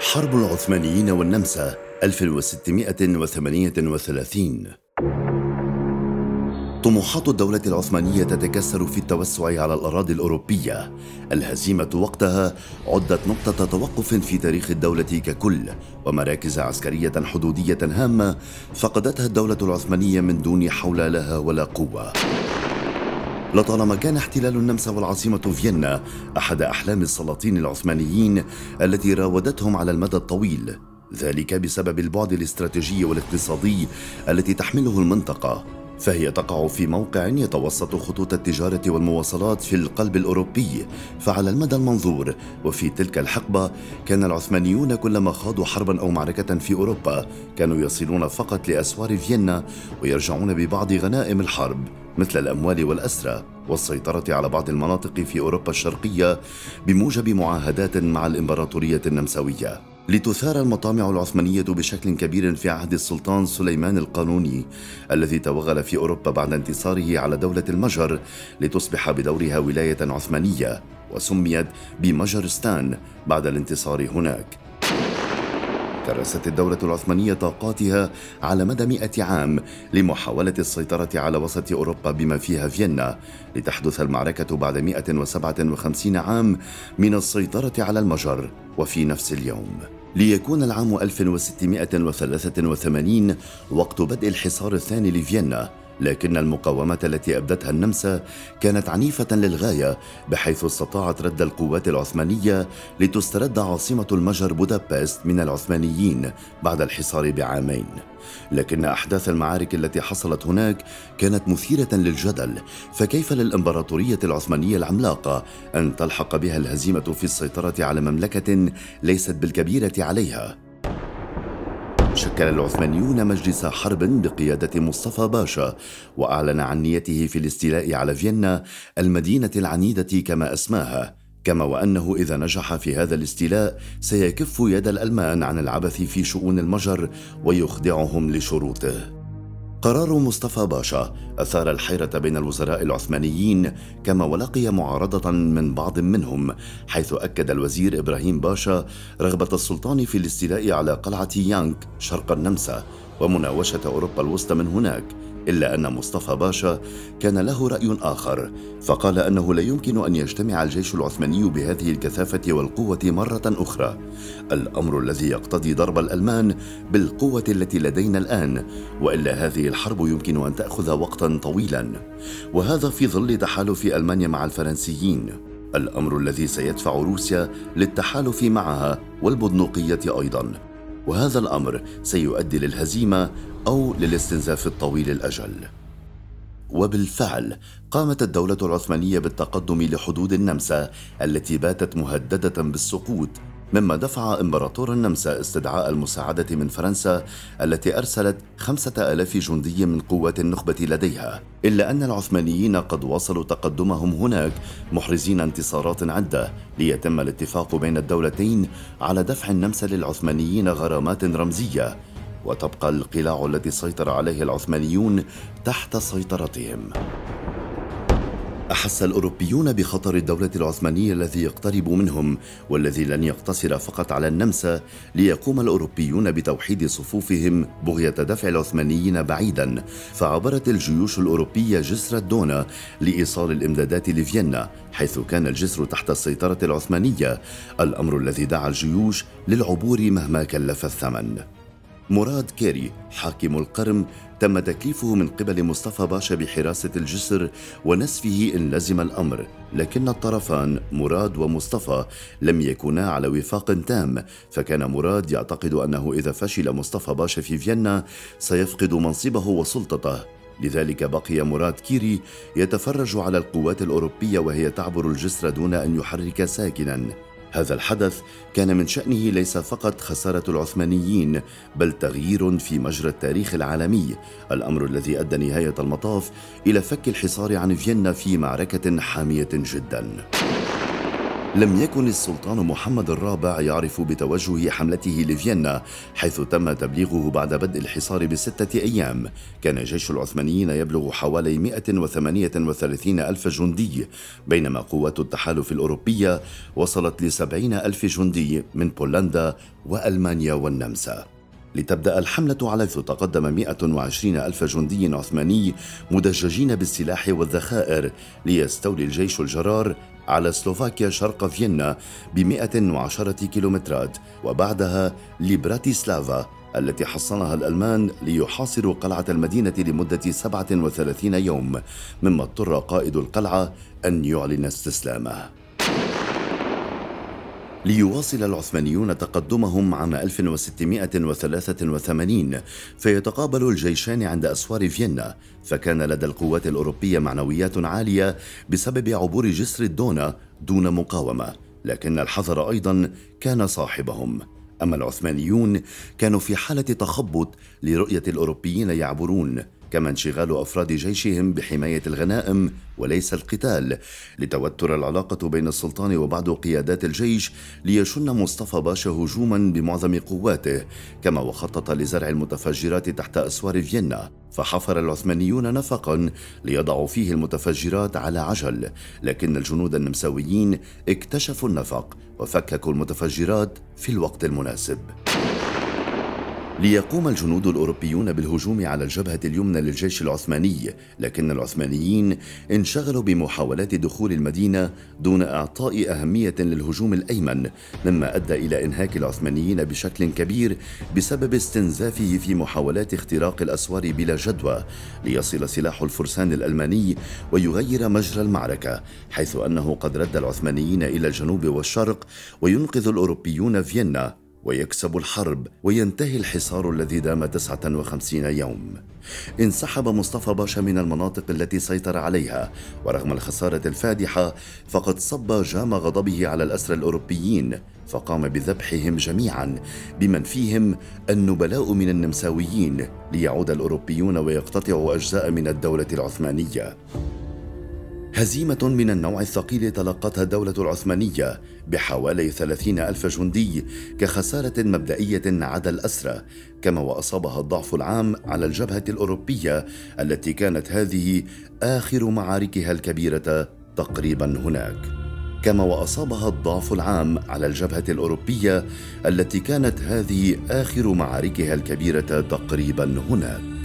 حرب العثمانيين والنمسا 1638 طموحات الدولة العثمانية تتكسر في التوسع على الأراضي الأوروبية. الهزيمة وقتها عدت نقطة توقف في تاريخ الدولة ككل، ومراكز عسكرية حدودية هامة فقدتها الدولة العثمانية من دون حول لها ولا قوة. لطالما كان احتلال النمسا والعاصمة فيينا أحد أحلام السلاطين العثمانيين التي راودتهم على المدى الطويل ذلك بسبب البعد الاستراتيجي والاقتصادي التي تحمله المنطقة فهي تقع في موقع يتوسط خطوط التجارة والمواصلات في القلب الأوروبي فعلى المدى المنظور وفي تلك الحقبة كان العثمانيون كلما خاضوا حربا أو معركة في أوروبا كانوا يصلون فقط لأسوار فيينا ويرجعون ببعض غنائم الحرب. مثل الأموال والأسرى والسيطرة على بعض المناطق في أوروبا الشرقية بموجب معاهدات مع الإمبراطورية النمساوية. لتثار المطامع العثمانية بشكل كبير في عهد السلطان سليمان القانوني الذي توغل في أوروبا بعد انتصاره على دولة المجر لتصبح بدورها ولاية عثمانية وسميت بمجرستان بعد الانتصار هناك. كرست الدولة العثمانية طاقاتها على مدى مئة عام لمحاولة السيطرة على وسط أوروبا بما فيها فيينا لتحدث المعركة بعد 157 عام من السيطرة على المجر وفي نفس اليوم. ليكون العام 1683 وقت بدء الحصار الثاني لفيينا لكن المقاومة التي أبدتها النمسا كانت عنيفة للغاية بحيث استطاعت رد القوات العثمانية لتسترد عاصمة المجر بودابست من العثمانيين بعد الحصار بعامين. لكن أحداث المعارك التي حصلت هناك كانت مثيرة للجدل فكيف للإمبراطورية العثمانية العملاقة أن تلحق بها الهزيمة في السيطرة على مملكة ليست بالكبيرة عليها؟ شكل العثمانيون مجلس حرب بقيادة مصطفى باشا وأعلن عن نيته في الاستيلاء على فيينا المدينة العنيدة كما أسماها كما وأنه إذا نجح في هذا الاستيلاء سيكف يد الألمان عن العبث في شؤون المجر ويخضعهم لشروطه. قرار مصطفى باشا أثار الحيرة بين الوزراء العثمانيين كما ولقي معارضة من بعض منهم حيث أكد الوزير إبراهيم باشا رغبة السلطان في الاستيلاء على قلعة يانك شرق النمسا. ومناوشة أوروبا الوسطى من هناك إلا أن مصطفى باشا كان له رأي آخر فقال أنه لا يمكن أن يجتمع الجيش العثماني بهذه الكثافة والقوة مرة أخرى. الأمر الذي يقتضي ضرب الألمان بالقوة التي لدينا الآن وإلا هذه الحرب يمكن أن تأخذ وقتا طويلا. وهذا في ظل تحالف ألمانيا مع الفرنسيين. الأمر الذي سيدفع روسيا للتحالف معها والبندقيه أيضا. وهذا الأمر سيؤدي للهزيمة أو للاستنزاف الطويل الأجل. وبالفعل قامت الدولة العثمانية بالتقدم لحدود النمسا التي باتت مهددة بالسقوط مما دفع إمبراطور النمسا استدعاء المساعدة من فرنسا التي أرسلت خمسة ألاف جندي من قوات النخبة لديها. إلا أن العثمانيين قد واصلوا تقدمهم هناك محرزين انتصارات عدة ليتم الاتفاق بين الدولتين على دفع النمسا للعثمانيين غرامات رمزية. وتبقى القلاع التي سيطر عليه العثمانيون تحت سيطرتهم. أحس الأوروبيون بخطر الدولة العثمانية الذي يقترب منهم والذي لن يقتصر فقط على النمسا ليقوم الأوروبيون بتوحيد صفوفهم بغية دفع العثمانيين بعيدا. فعبرت الجيوش الأوروبية جسر الدونا لإيصال الإمدادات لفيينا حيث كان الجسر تحت السيطرة العثمانية الأمر الذي دعا الجيوش للعبور مهما كلف الثمن. مراد كيري حاكم القرم تم تكليفه من قبل مصطفى باشا بحراسة الجسر ونسفه إن لزم الأمر لكن الطرفان مراد ومصطفى لم يكونا على وفاق تام فكان مراد يعتقد أنه إذا فشل مصطفى باشا في فيينا سيفقد منصبه وسلطته. لذلك بقي مراد كيري يتفرج على القوات الأوروبية وهي تعبر الجسر دون أن يحرك ساكنا. هذا الحدث كان من شأنه ليس فقط خسارة العثمانيين بل تغيير في مجرى التاريخ العالمي. الأمر الذي أدى نهاية المطاف إلى فك الحصار عن فيينا في معركة حامية جدا. لم يكن السلطان محمد الرابع يعرف بتوجه حملته لفيينا حيث تم تبليغه بعد بدء الحصار بستة أيام. كان جيش العثمانيين يبلغ حوالي 138 ألف جندي بينما قوات التحالف الأوروبية وصلت لسبعين ألف جندي من بولندا وألمانيا والنمسا. لتبدأ الحملة على تقدم 120 ألف جندي عثماني مدججين بالسلاح والذخائر ليستولي الجيش الجرار على سلوفاكيا شرق فيينا ب 110 كيلومترات وبعدها لبراتيسلافا التي حصنها الألمان ليحاصروا قلعة المدينة لمدة 37 يوم مما اضطر قائد القلعة أن يعلن استسلامه. ليواصل العثمانيون تقدمهم عام 1683 فيتقابل الجيشان عند أسوار فيينا فكان لدى القوات الأوروبية معنويات عالية بسبب عبور جسر الدونا دون مقاومة لكن الحذر أيضا كان صاحبهم. أما العثمانيون كانوا في حالة تخبط لرؤية الأوروبيين يعبرون. كما انشغال أفراد جيشهم بحماية الغنائم وليس القتال لتوتر العلاقة بين السلطان وبعض قيادات الجيش ليشن مصطفى باشا هجوما بمعظم قواته كما وخطط لزرع المتفجرات تحت أسوار فيينا. فحفر العثمانيون نفقا ليضعوا فيه المتفجرات على عجل لكن الجنود النمساويين اكتشفوا النفق وفككوا المتفجرات في الوقت المناسب. ليقوم الجنود الأوروبيون بالهجوم على الجبهة اليمنى للجيش العثماني لكن العثمانيين انشغلوا بمحاولات دخول المدينة دون إعطاء أهمية للهجوم الأيمن مما أدى إلى إنهاك العثمانيين بشكل كبير بسبب استنزافه في محاولات اختراق الأسوار بلا جدوى ليصل سلاح الفرسان الألماني ويغير مجرى المعركة حيث أنه قد رد العثمانيين إلى الجنوب والشرق وينقذ الأوروبيون فيينا. ويكسب الحرب وينتهي الحصار الذي دام 59 يوم. انسحب مصطفى باشا من المناطق التي سيطر عليها ورغم الخسارة الفادحة فقد صب جام غضبه على الأسرى الأوروبيين فقام بذبحهم جميعا بمن فيهم النبلاء من النمساويين ليعود الأوروبيون ويقتطعوا أجزاء من الدولة العثمانية. هزيمة من النوع الثقيل تلقتها الدولة العثمانية بحوالي ثلاثين ألف جندي كخسارة مبدئية عدا الأسرى كما وأصابها الضعف العام على الجبهة الأوروبية التي كانت هذه آخر معاركها الكبيرة تقريبا هناك. كما وأصابها الضعف العام على الجبهة الأوروبية التي كانت هذه آخر معاركها الكبيرة تقريبا هناك.